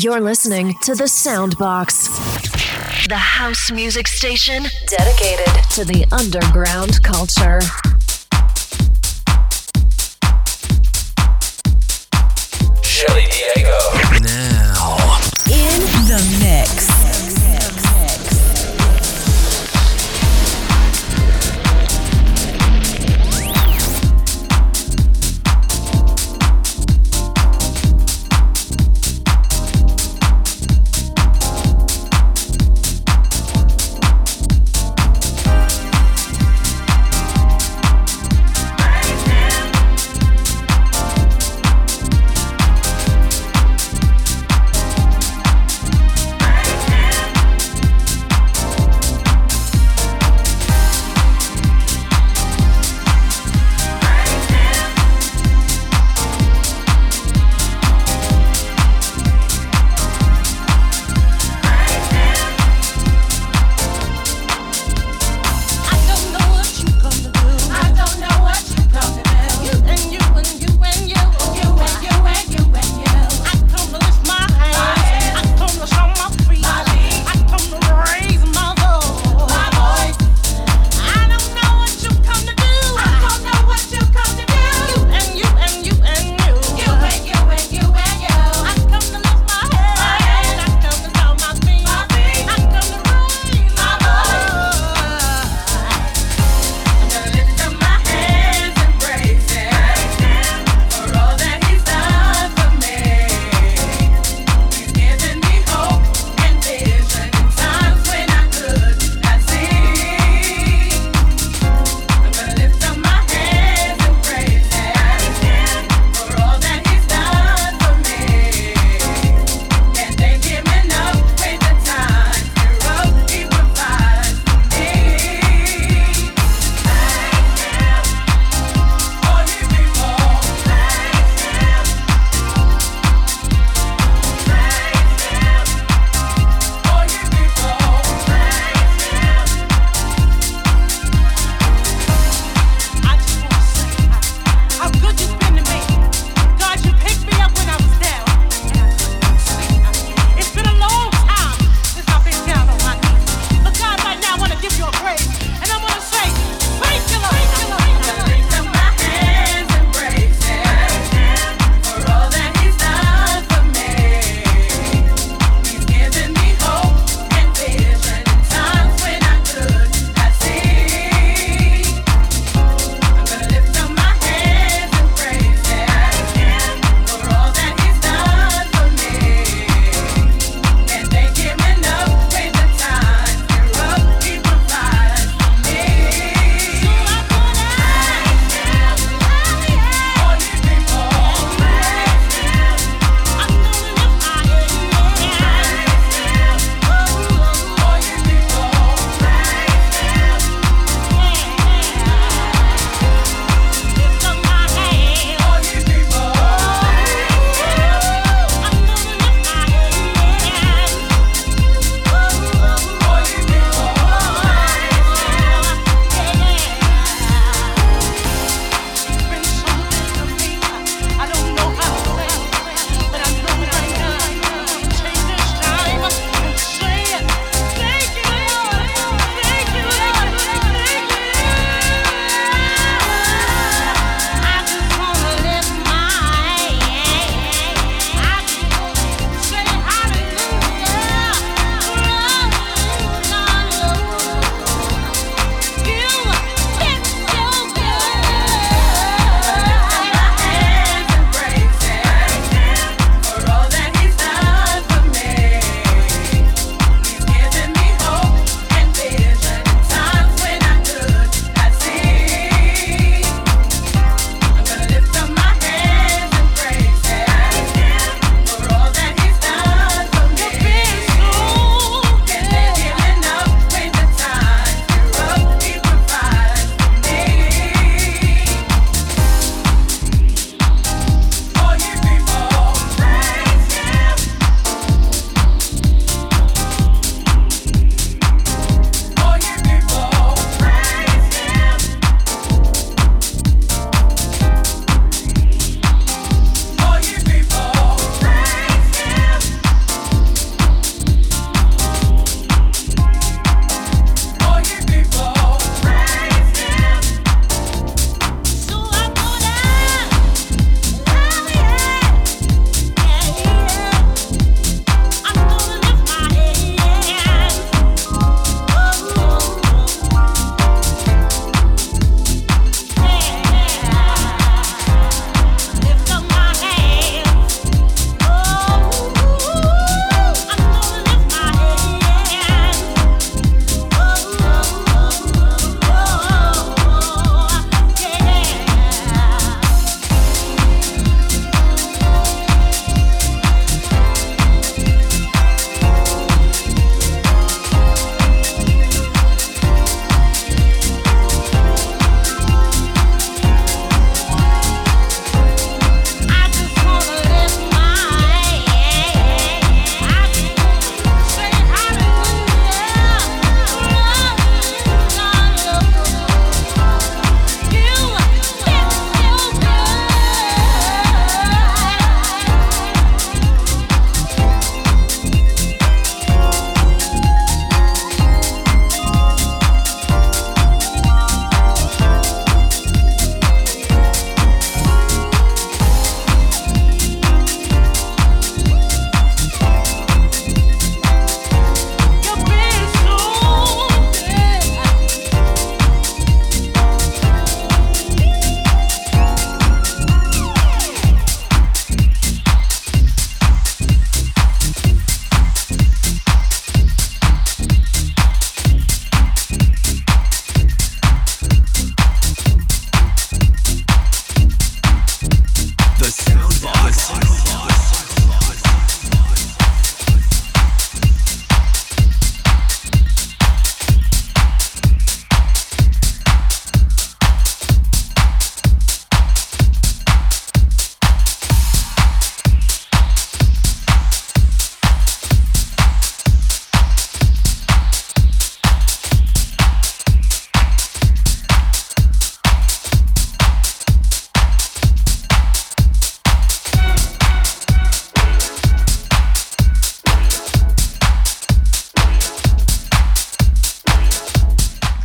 You're listening to The Soundbox, the house music station dedicated to the underground culture. Shelli Diego. Now. In the mix.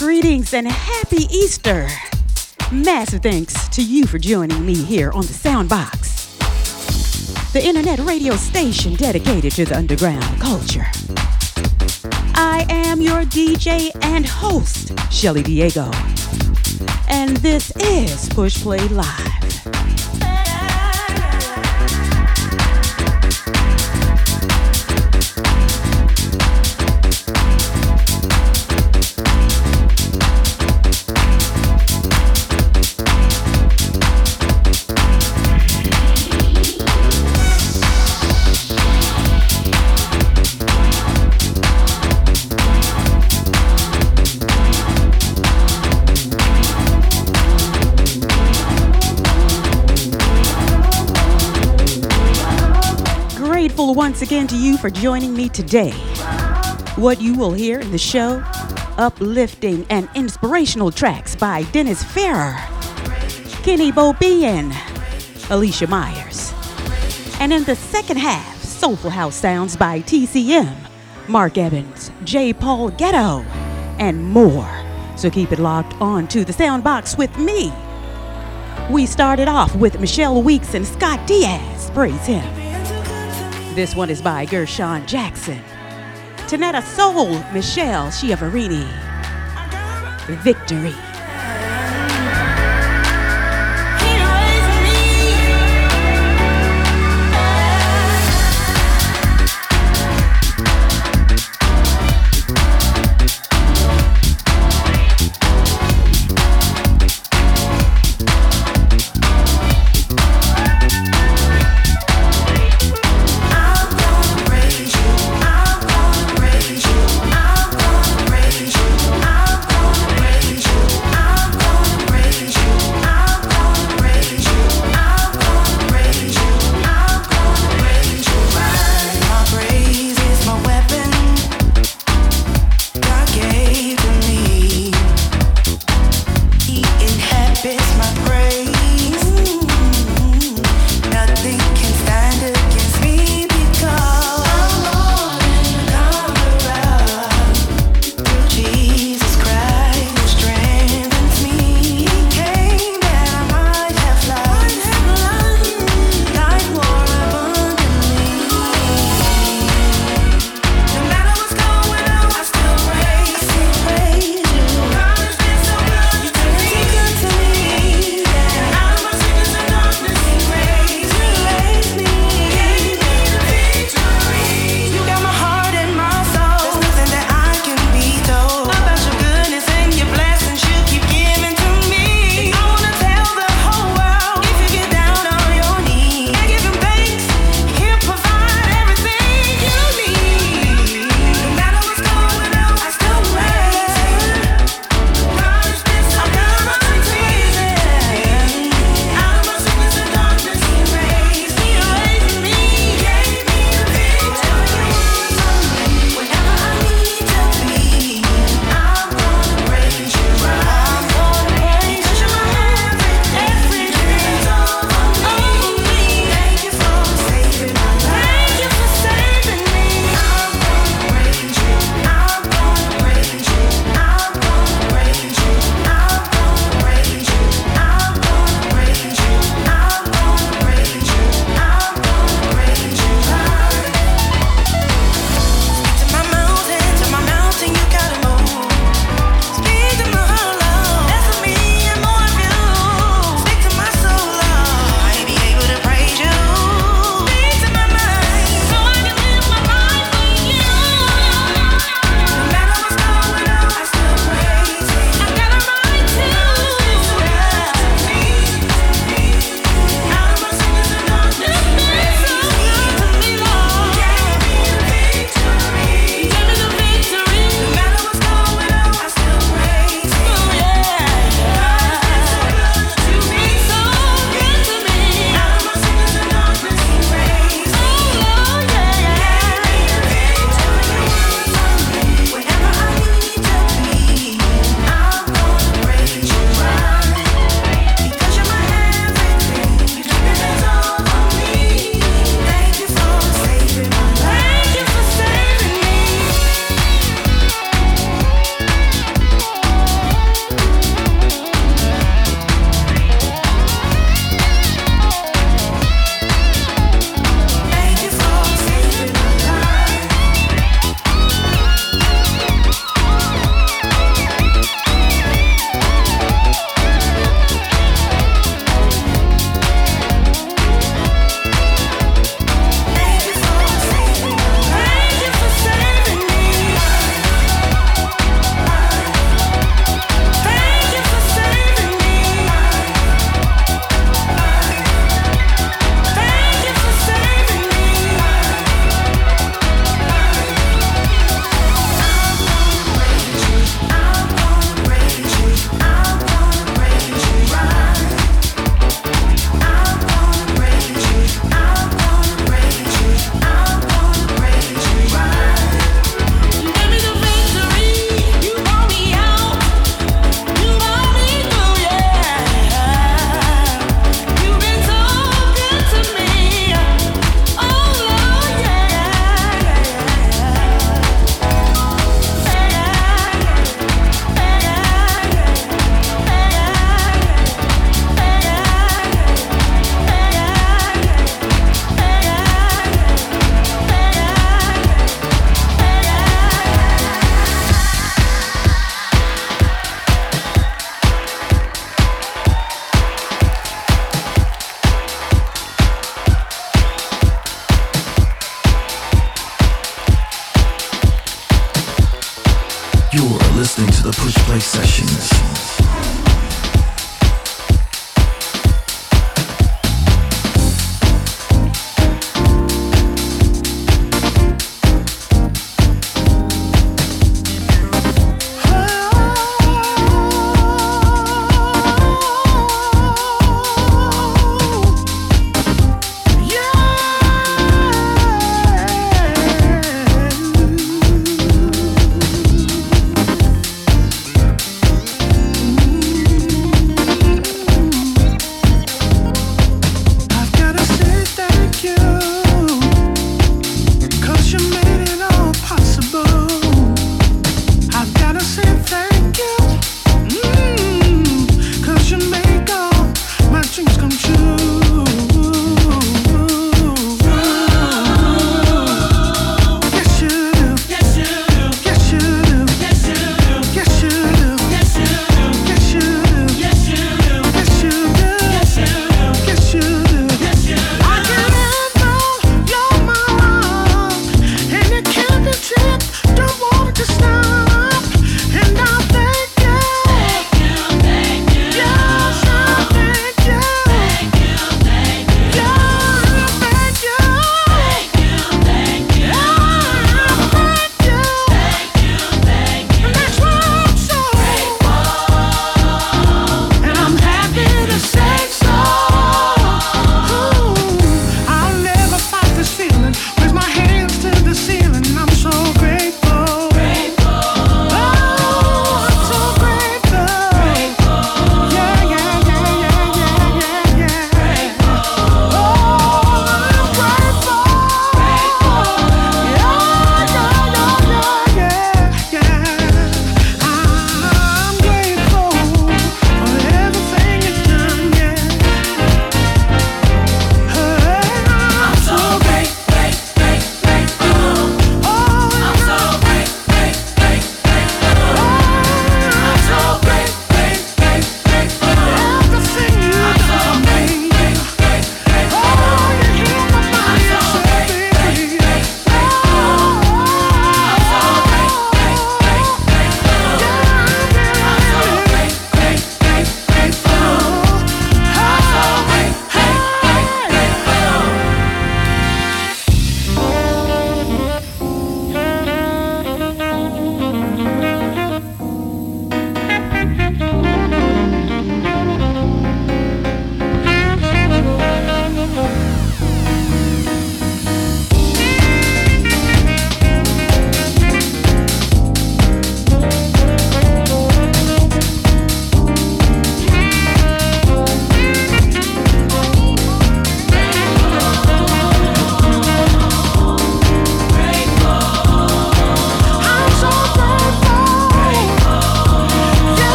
Christmas and Happy Easter. Massive thanks to you for joining me here on the Soundbox, the internet radio station dedicated to the underground culture. I am your DJ and host, Shelli Diego, and this is Push Play Live. Once again to you for joining me today. What you will hear in the show uplifting and inspirational tracks by Dennis Ferrer, Kenny Bobien, and Alicia Myers. And in the second half, Soulful House sounds by TCM, Marc Evans, J. Paul Getto, and more. So keep it locked on to the Soundbox with me. We started off with Michelle Weeks and Scott Diaz. Praise him. This one is by Gershon Jackson. Tanetta Soul, Michelle Chiavarini. Victory.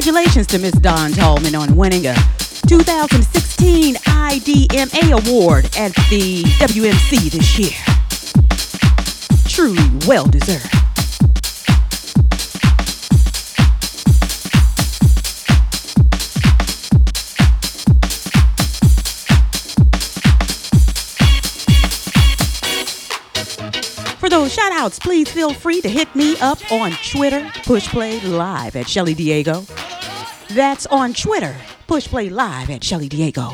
Congratulations to Miss Dawn Tallman on winning a 2016 IDMA award at the WMC this year. Truly well deserved. For those shout outs, please feel free to hit me up on Twitter, Pushplay Live at Shelli Diego. That's on Twitter, Pushplay Live at Shelli Diego.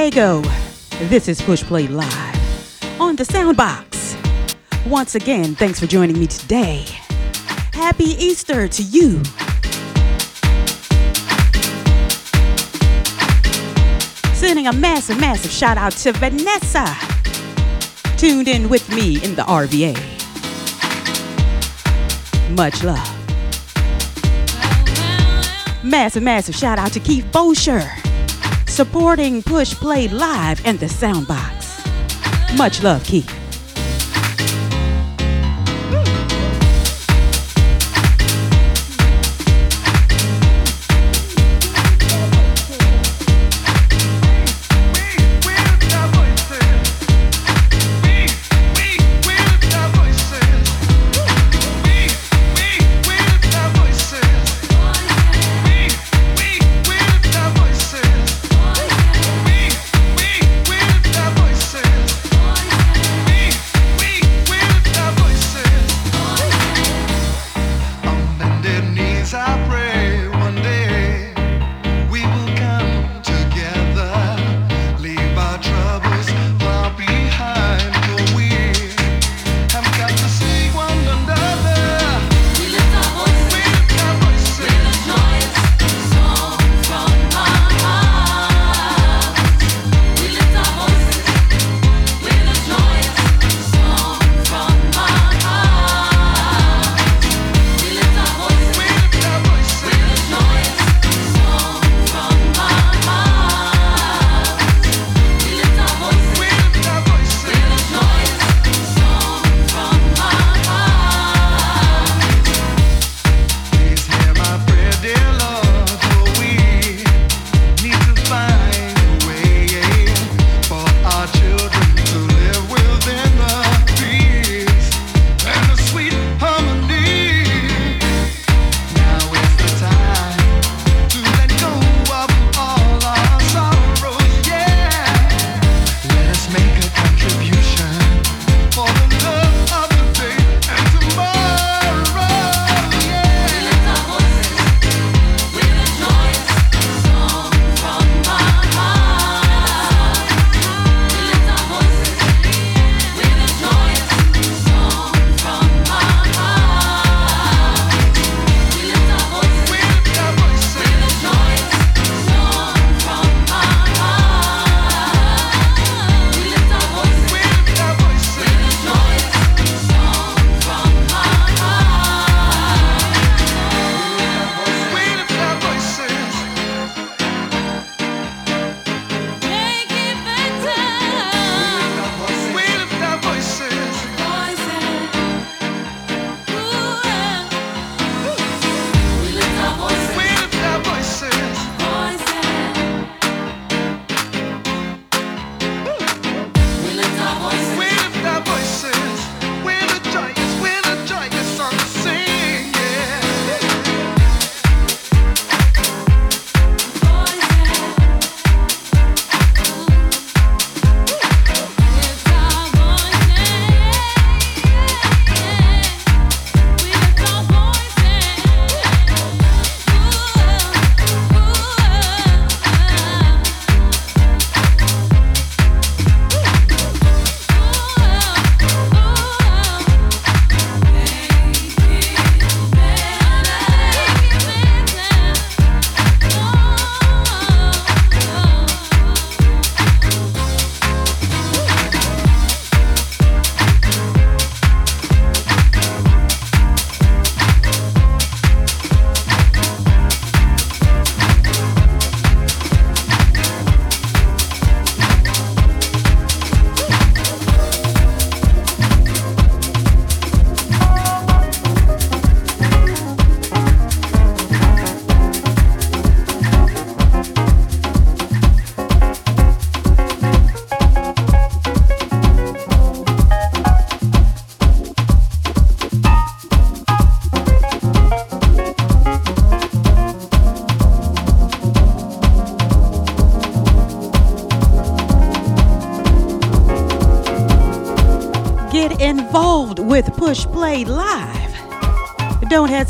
Diego. This is Push Play Live on the Soundbox. Once again, thanks for joining me today. Happy Easter to you. Sending a massive, massive shout out to Vanessa, tuned in with me in the RVA. Much love. Massive, massive shout out to Keith Bosher, supporting Push Play Live and the Soundbox. Much love, Keith.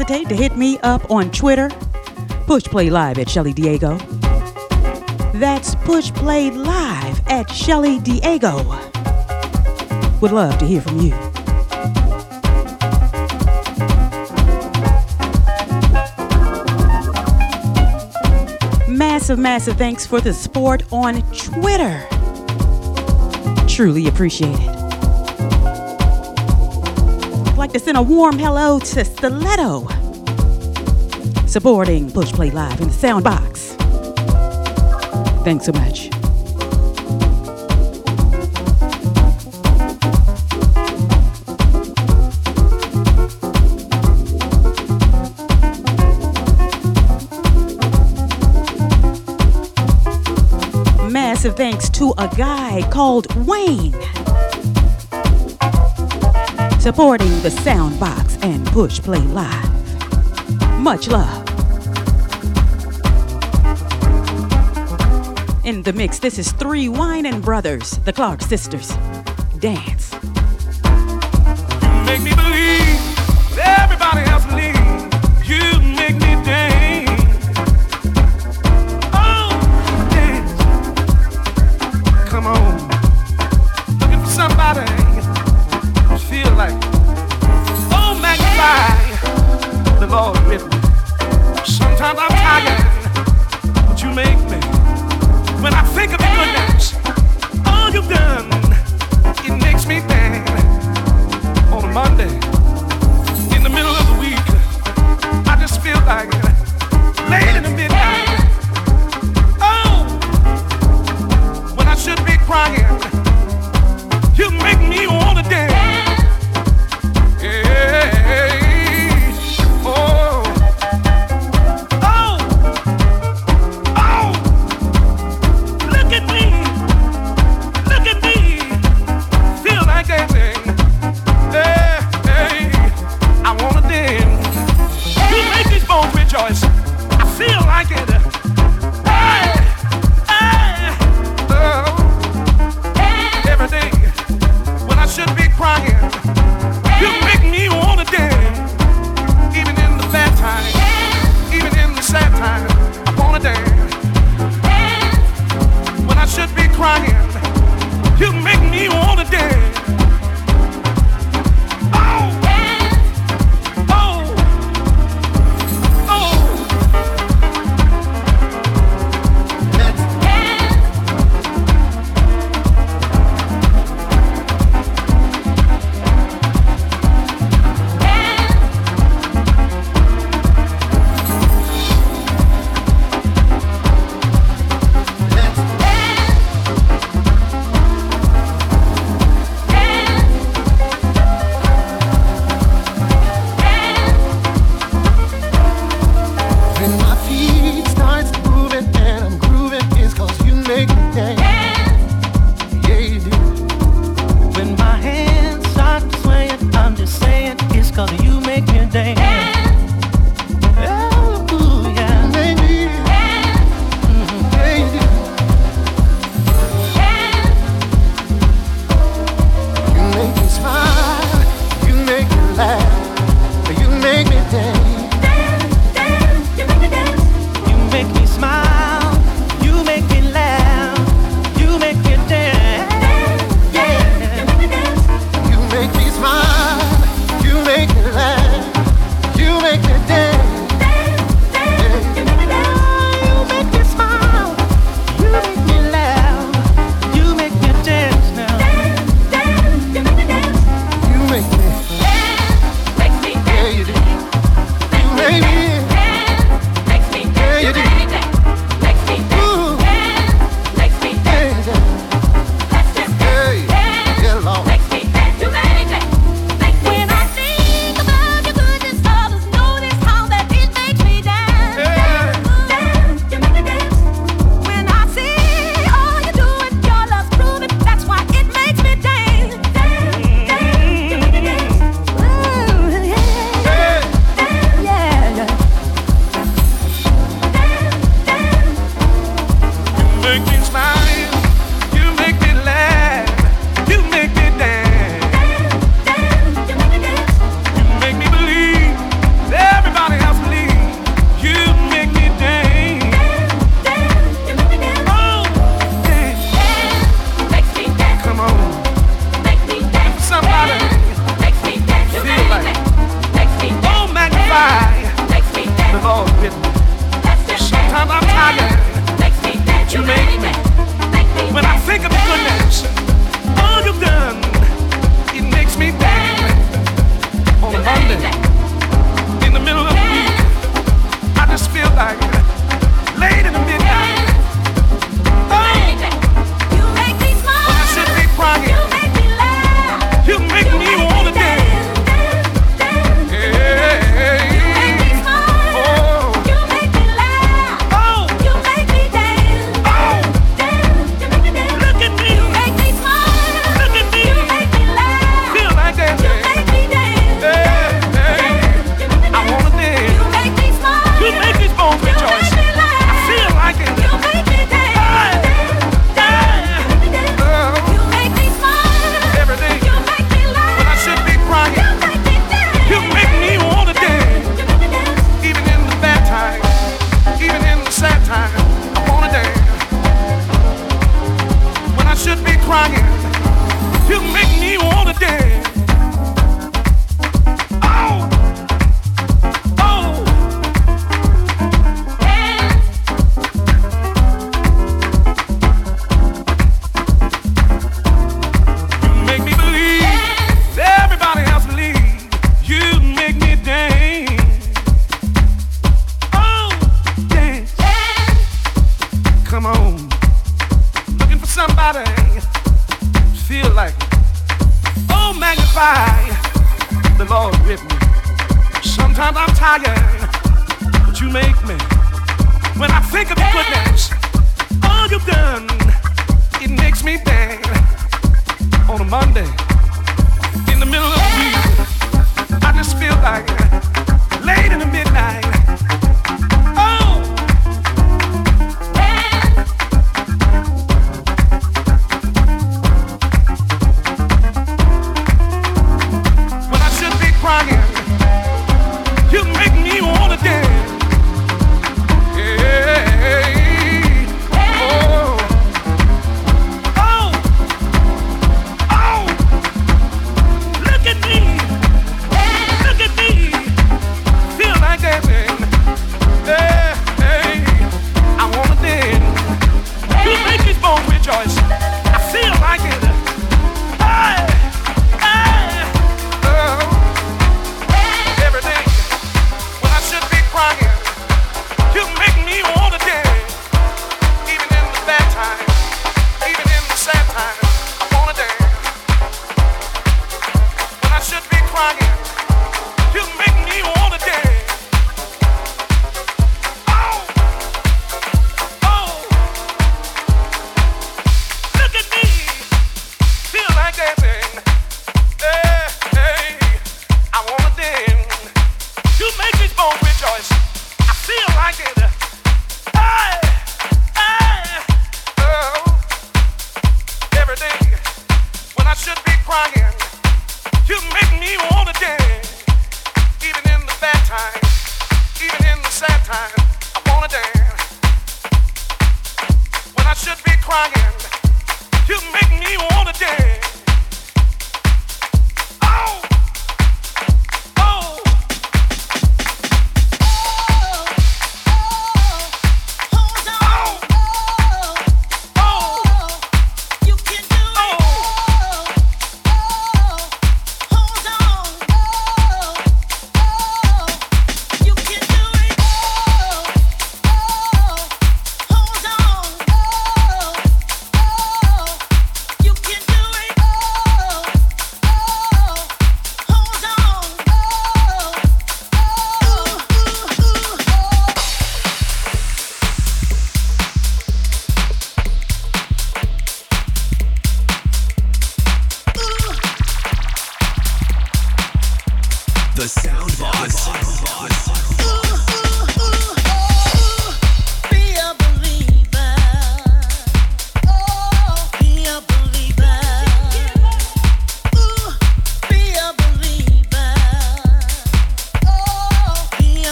hesitate to hit me up on Twitter. Push Play Live at Shelli Diego. That's Push Play Live at Shelli Diego. Would love to hear from you. Massive, massive thanks for the support on Twitter. Truly appreciate it like to send a warm hello to Stiletto, supporting Push Play Live in the soundbox. Thanks so much. Massive thanks to a guy called Wayne supporting the Soundbox and Push Play Live. Much love. In the mix, this is Three Winans Brothers, the Clark Sisters. Dance.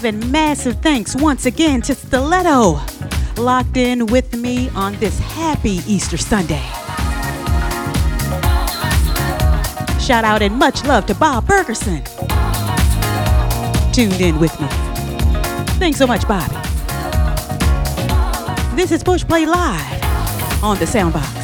Love and massive thanks once again to Stiletto, locked in with me on this happy Easter Sunday. Shout out and much love to Bob Bergerson, tuned in with me. Thanks so much, Bobby. This is Push Play Live on the Soundbox.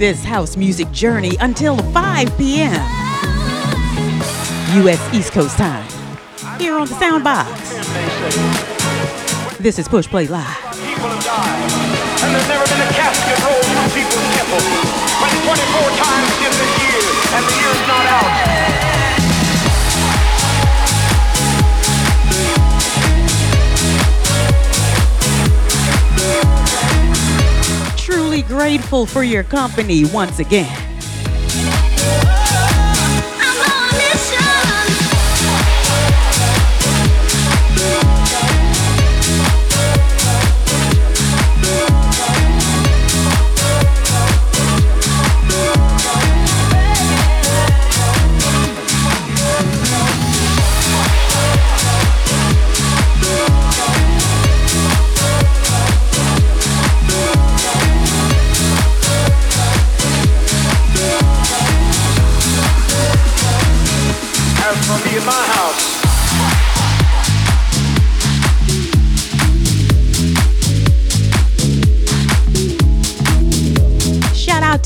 This house music journey until 5 p.m. U.S. East Coast time. Here on the Soundbox. This is Push Play Live. And there's never been a casket rolled through people's temple. But 24 times in year, and the grateful for your company once again.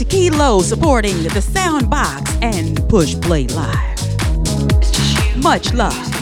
To Kilo supporting the Soundbox and Push Play Live. Much love.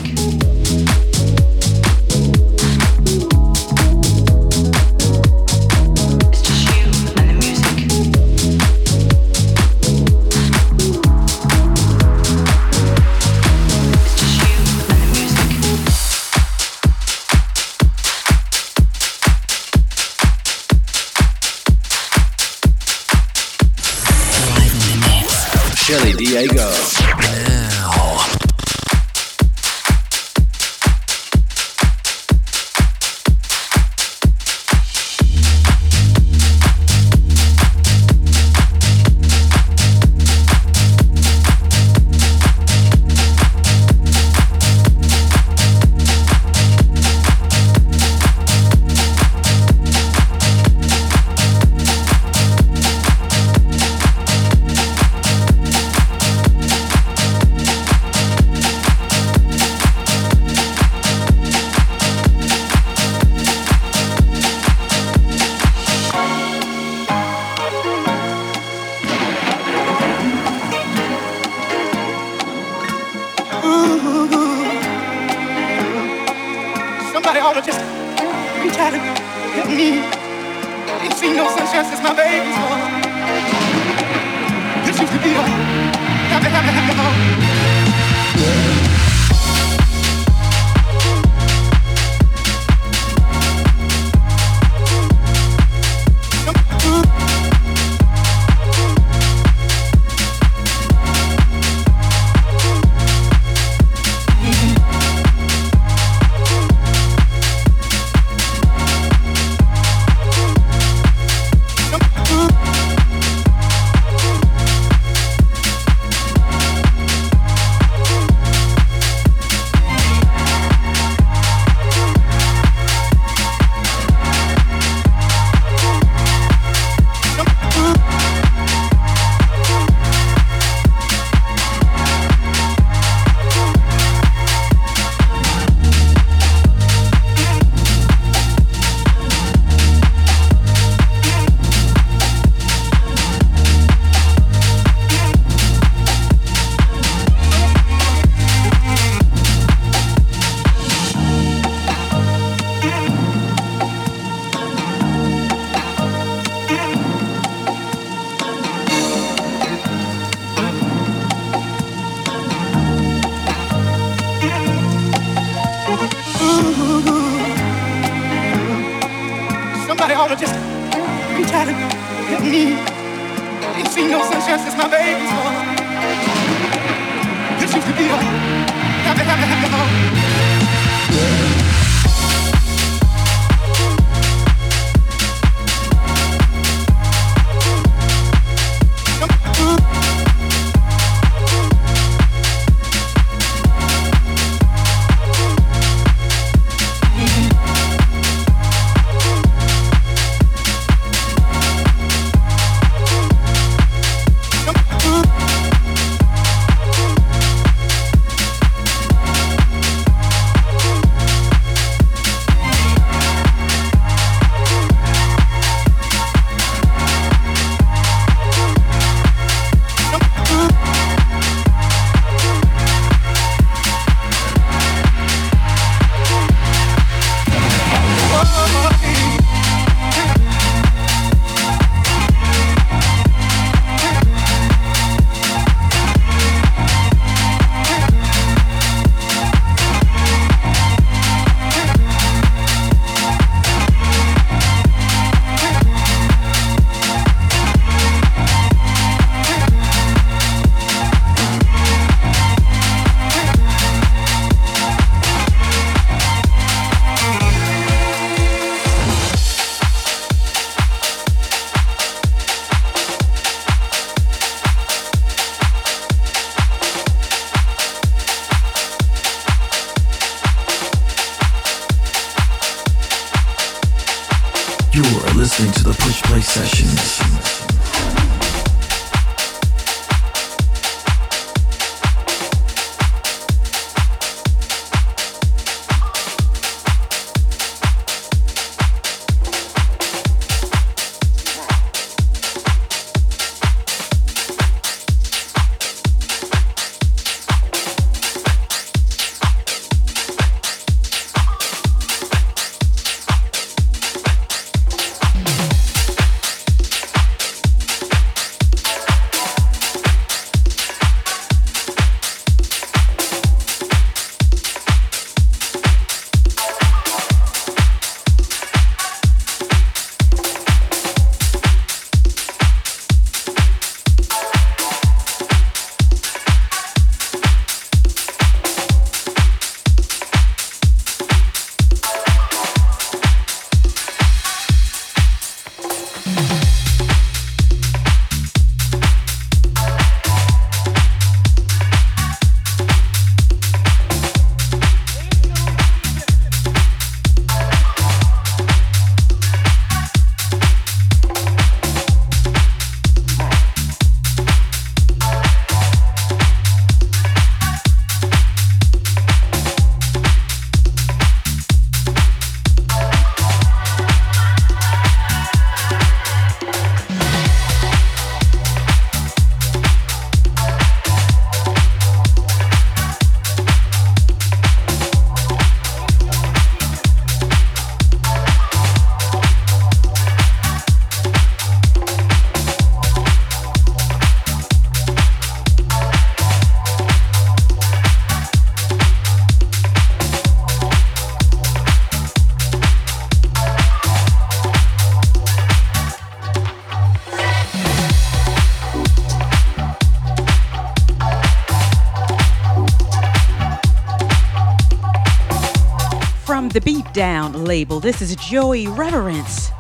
Label. This is Joey Reverence,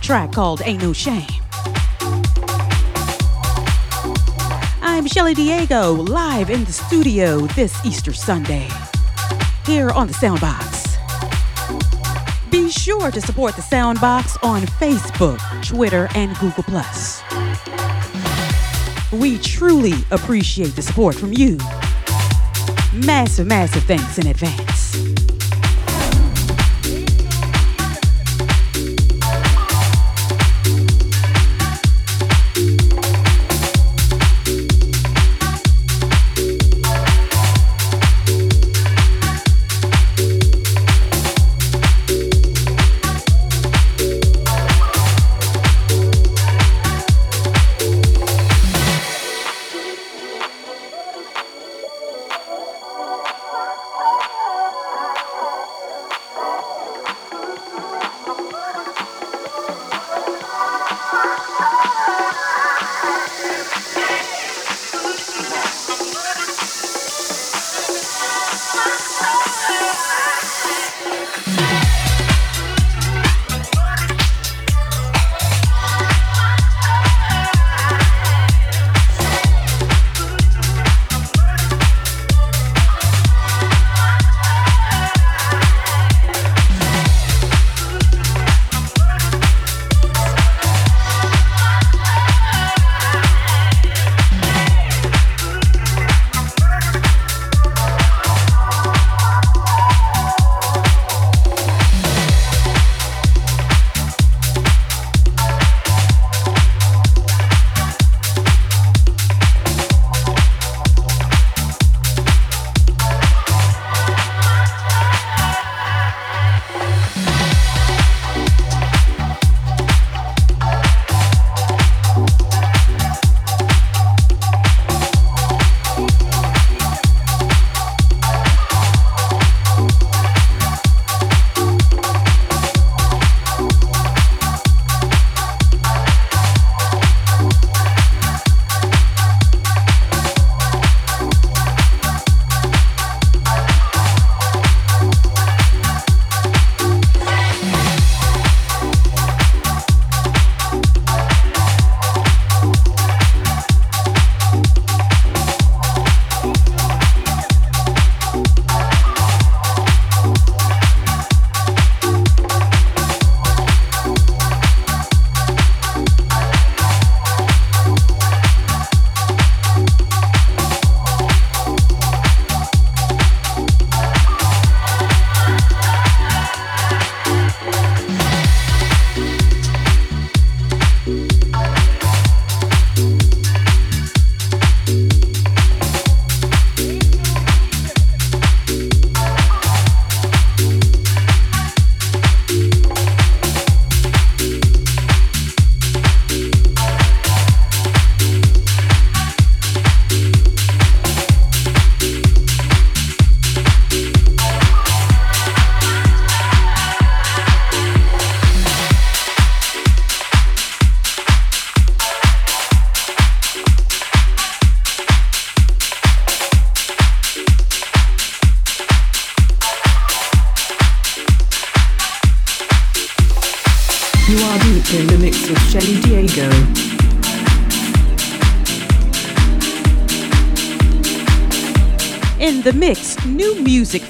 track called Ain't No Shame. I'm Shelli Diego, live in the studio this Easter Sunday, here on the Soundbox. Be sure to support the Soundbox on Facebook, Twitter, and Google. We truly appreciate the support from you. Massive, massive thanks in advance.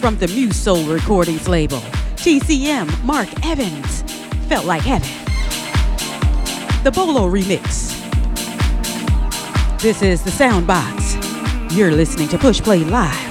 from the Musol Recordings label. TCM Marc Evans felt like heaven. The Bollo remix. This is the Soundbox. You're listening to Push Play Live.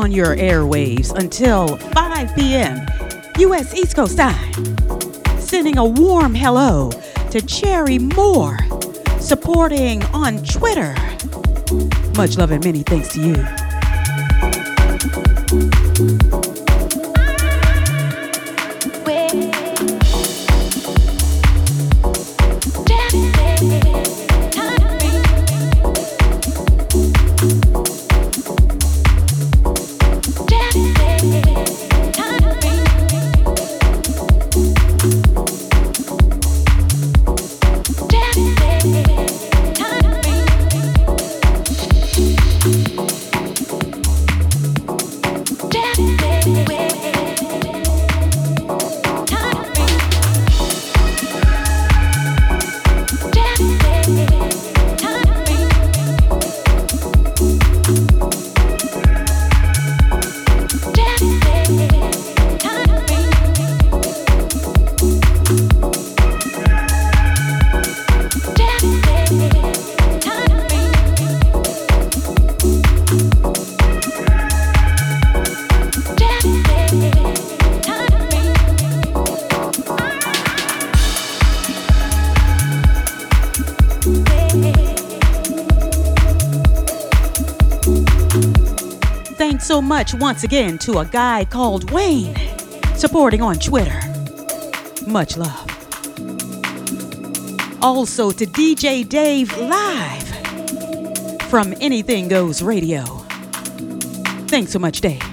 On your airwaves until 5 p.m. U.S. East Coast time. Sending a warm hello to Cherry Moore, supporting on Twitter. Much love and many thanks to you. Much once again to a guy called Wayne, supporting on Twitter. Much love. Also to DJ Dave Live from Anything Goes Radio. Thanks so much, Dave.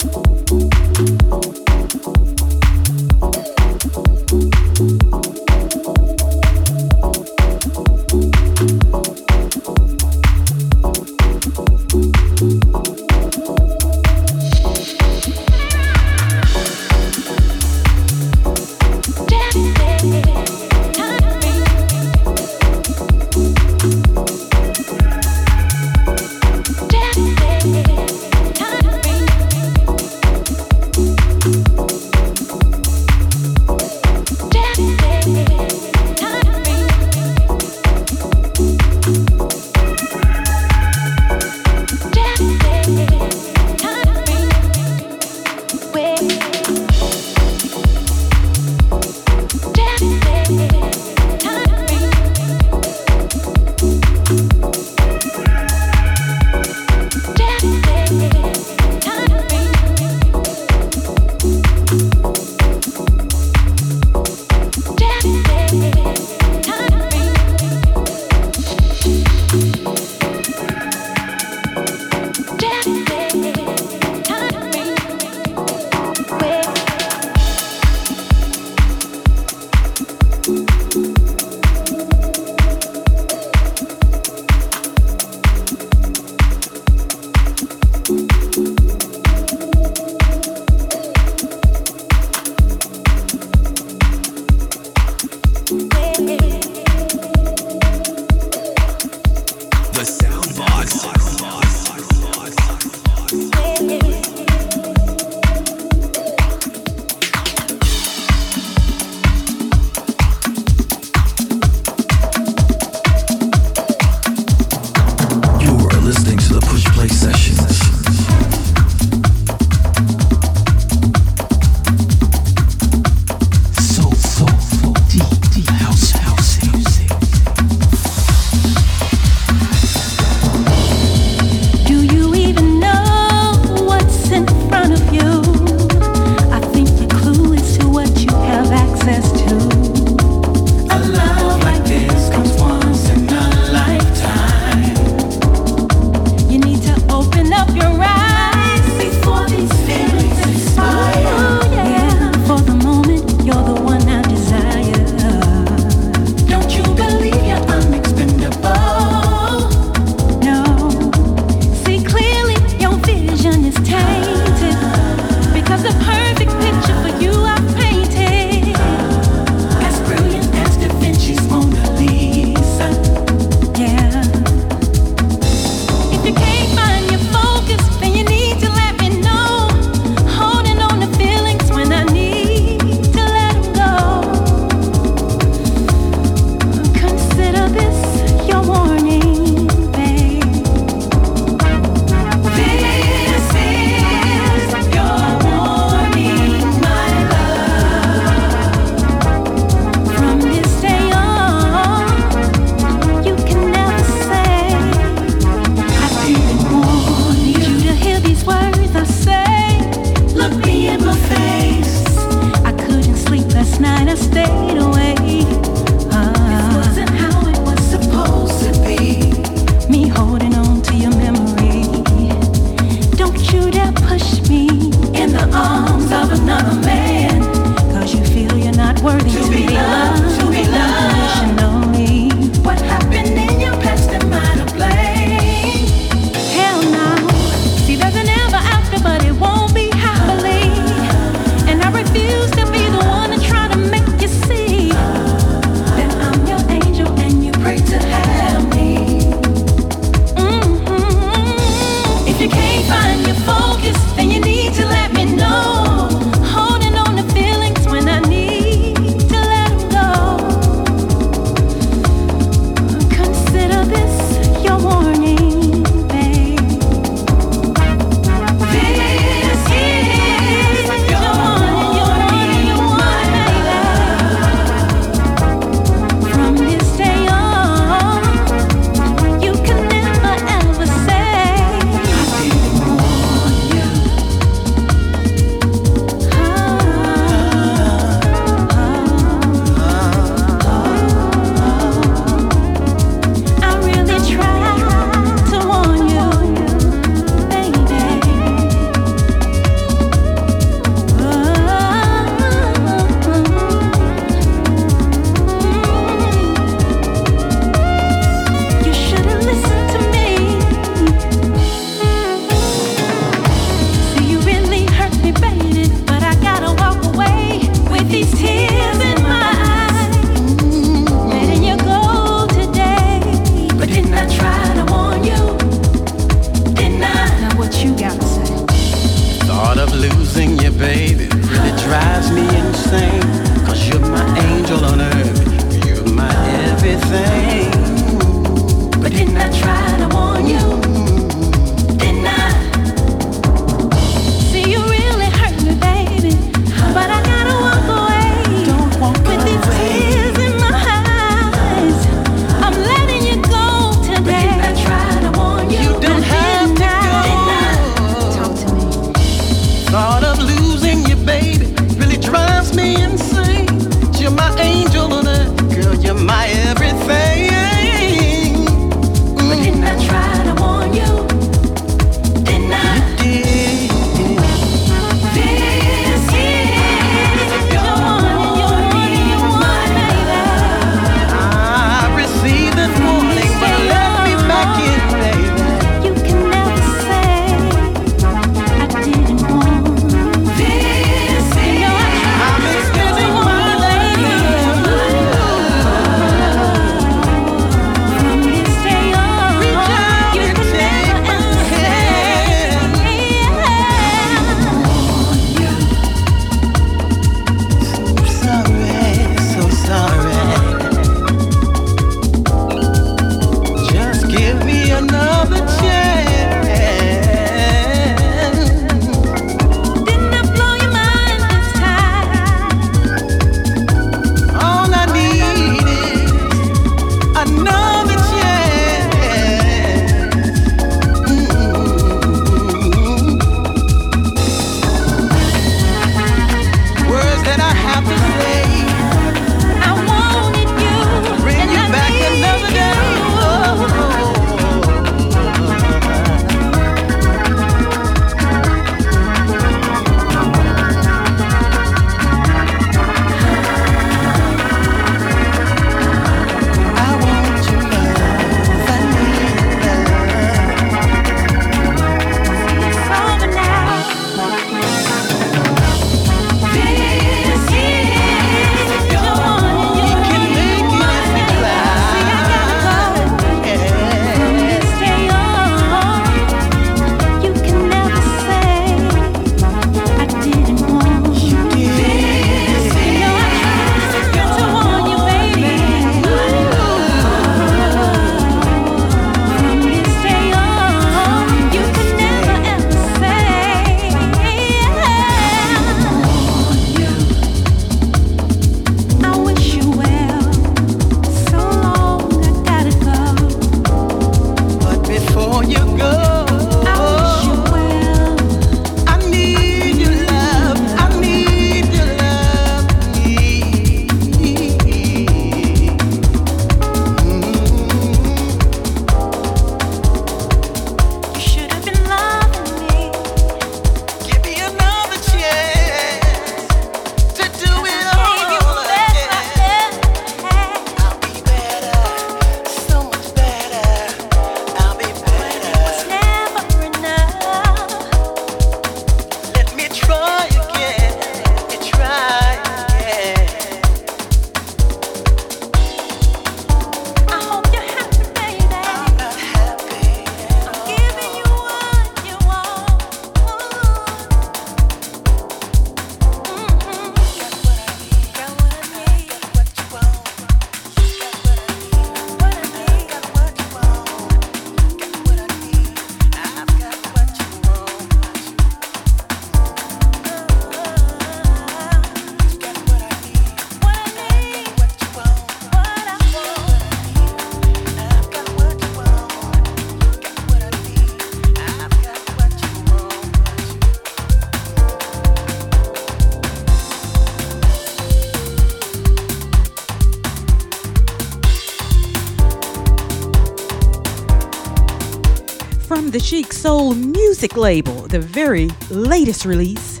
Soul music label, the very latest release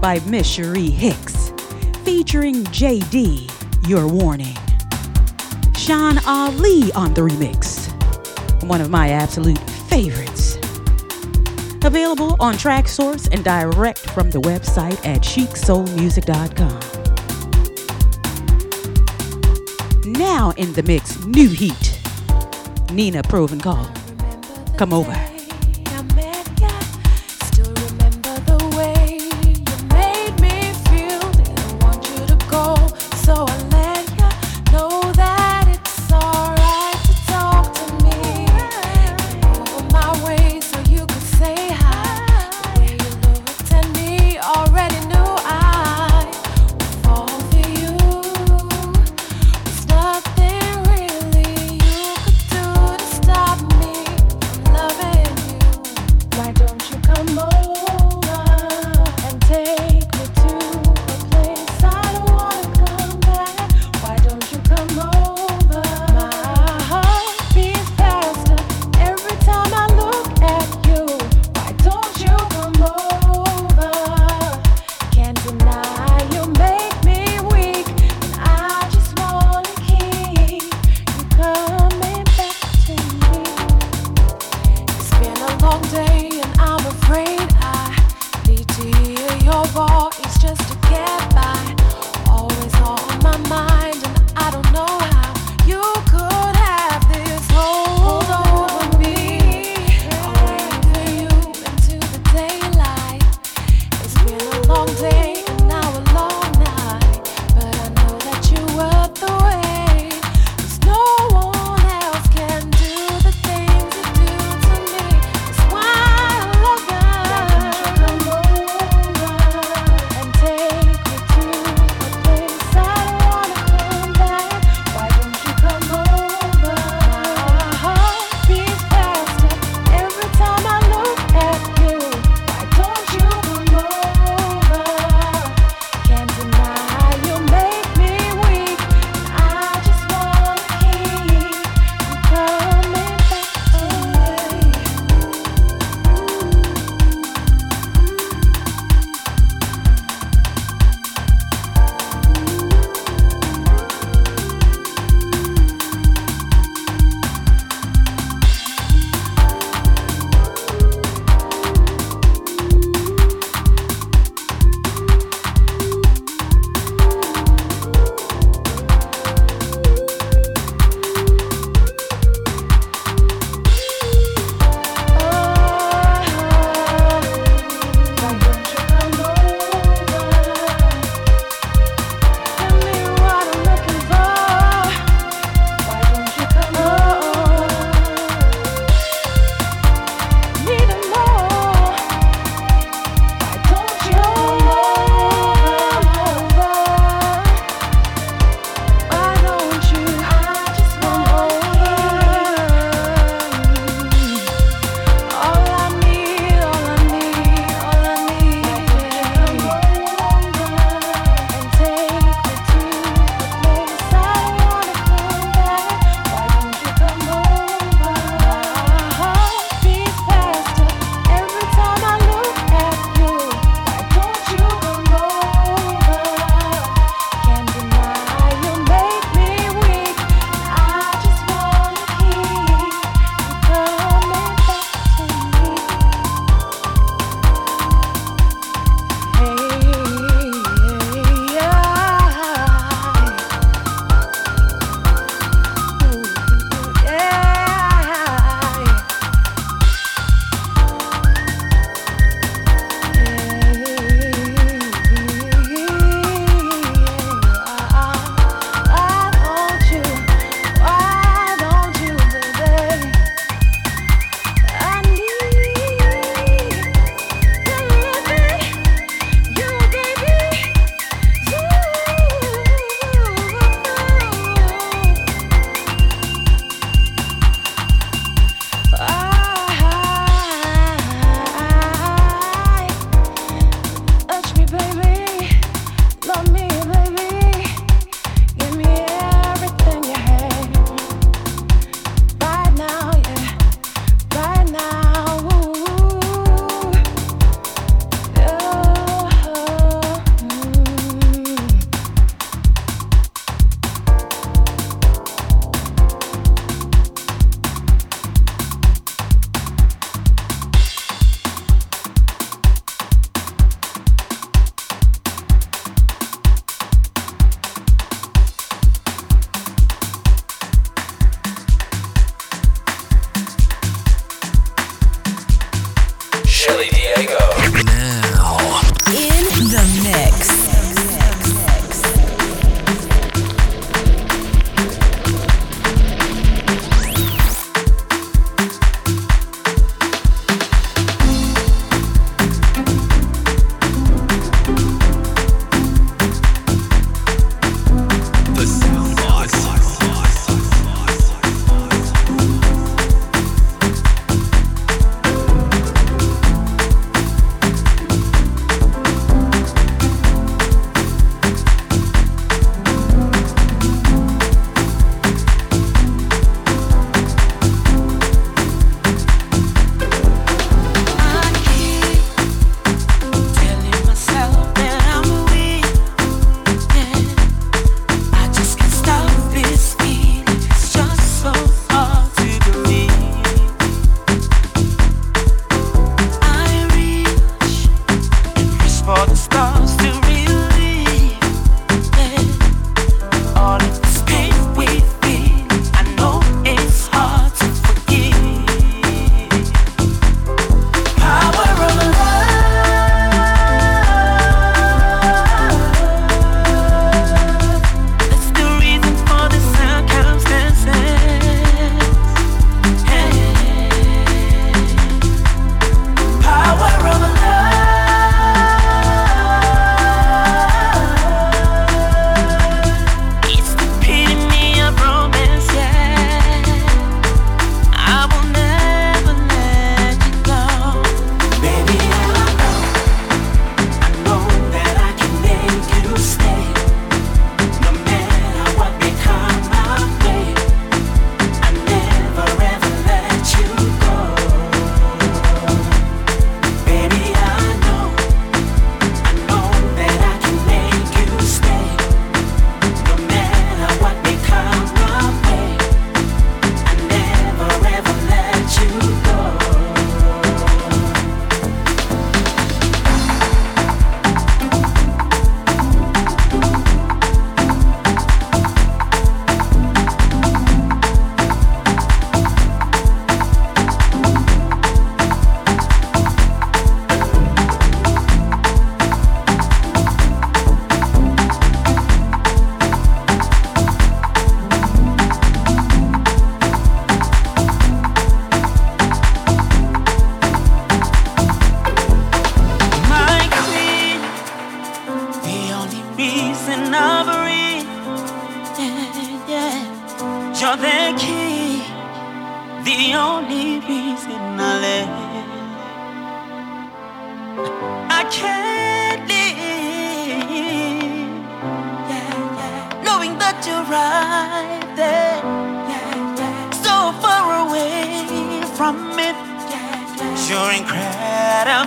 by Miss Sheree Hicks, featuring JD, Your Warning. Sean Ali on the remix, one of my absolute favorites. Available on Traxsource and direct from the website at chicsoulmusic.com. Now in the mix, new heat. Nina Provencal. Come over.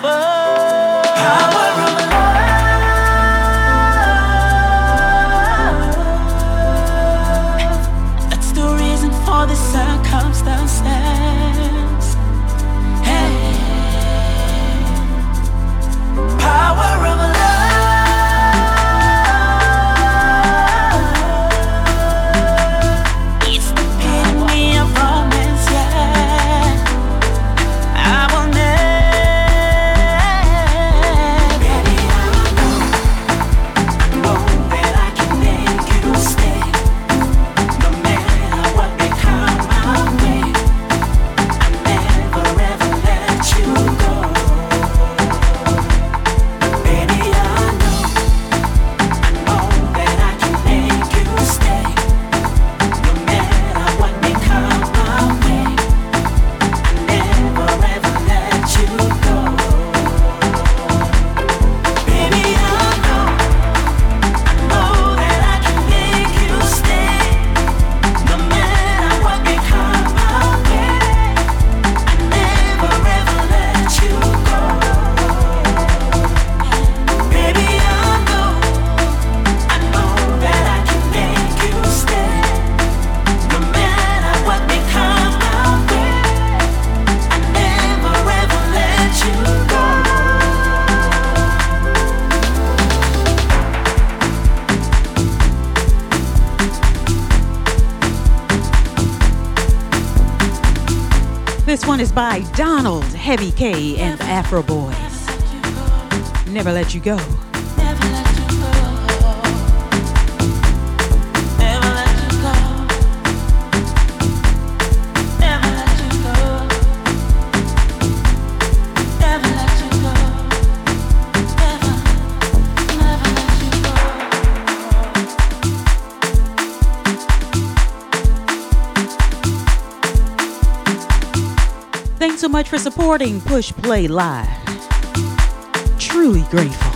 power. power. Heavy K, and the Afro Boys. Never Let You Go. Much for supporting Push Play Live. Truly grateful.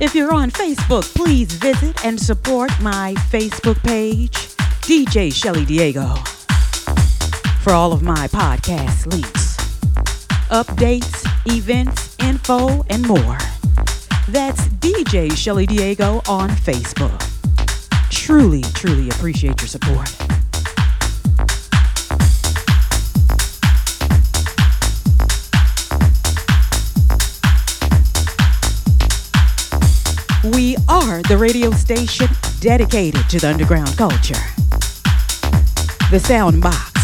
If you're on Facebook, please visit and support my Facebook page, DJ Shelli Diego, for all of my podcast links, updates, events, info, and more. That's DJ Shelli Diego on Facebook. Truly, truly appreciate your support. We are the radio station dedicated to the underground culture. The Sound Box.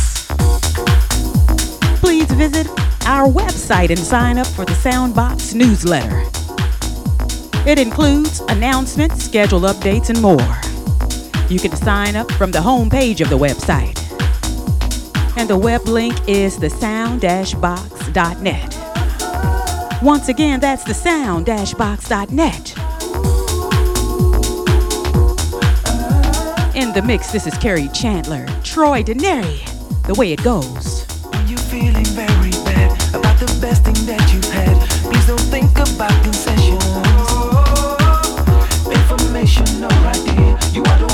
Please visit our website and sign up for the Soundbox newsletter. It includes announcements, schedule updates, and more. You can sign up from the homepage of the website. And the web link is thesound-box.net. Once again, that's thesound-box.net. In the mix, this is Kerri Chandler, Troy Denari, The Way It Goes. You are the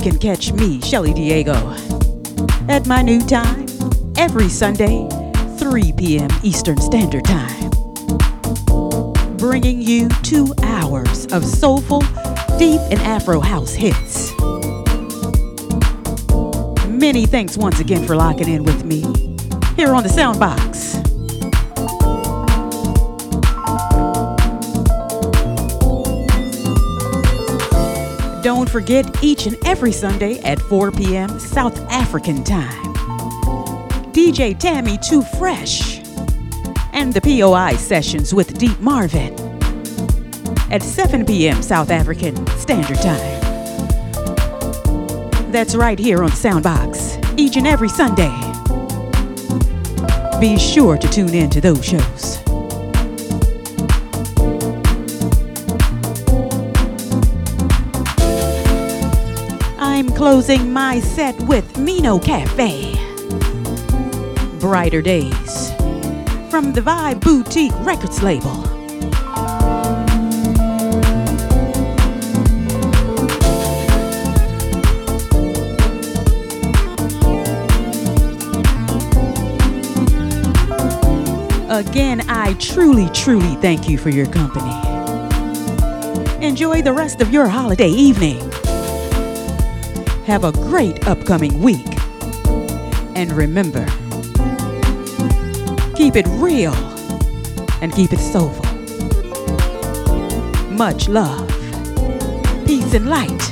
can catch me, Shelli Diego, at my new time, every Sunday, 3 p.m. Eastern Standard Time. Bringing you two hours of soulful, deep, and Afro house hits. Many thanks once again for locking in with me here on the Soundbox. Forget each and every Sunday at 4 p.m. South African time. DJ Tammy Too Fresh and the POI sessions with Deep Marvin at 7 p.m. South African Standard Time. That's right here on Soundbox each and every Sunday. Be sure to tune in to those shows. Closing my set with Mino Cafe. Brighter Days from the Vibe Boutique Records label. Again, I truly, truly thank you for your company. Enjoy the rest of your holiday evening. Have a great upcoming week. And remember, keep it real and keep it soulful. Much love, peace, and light.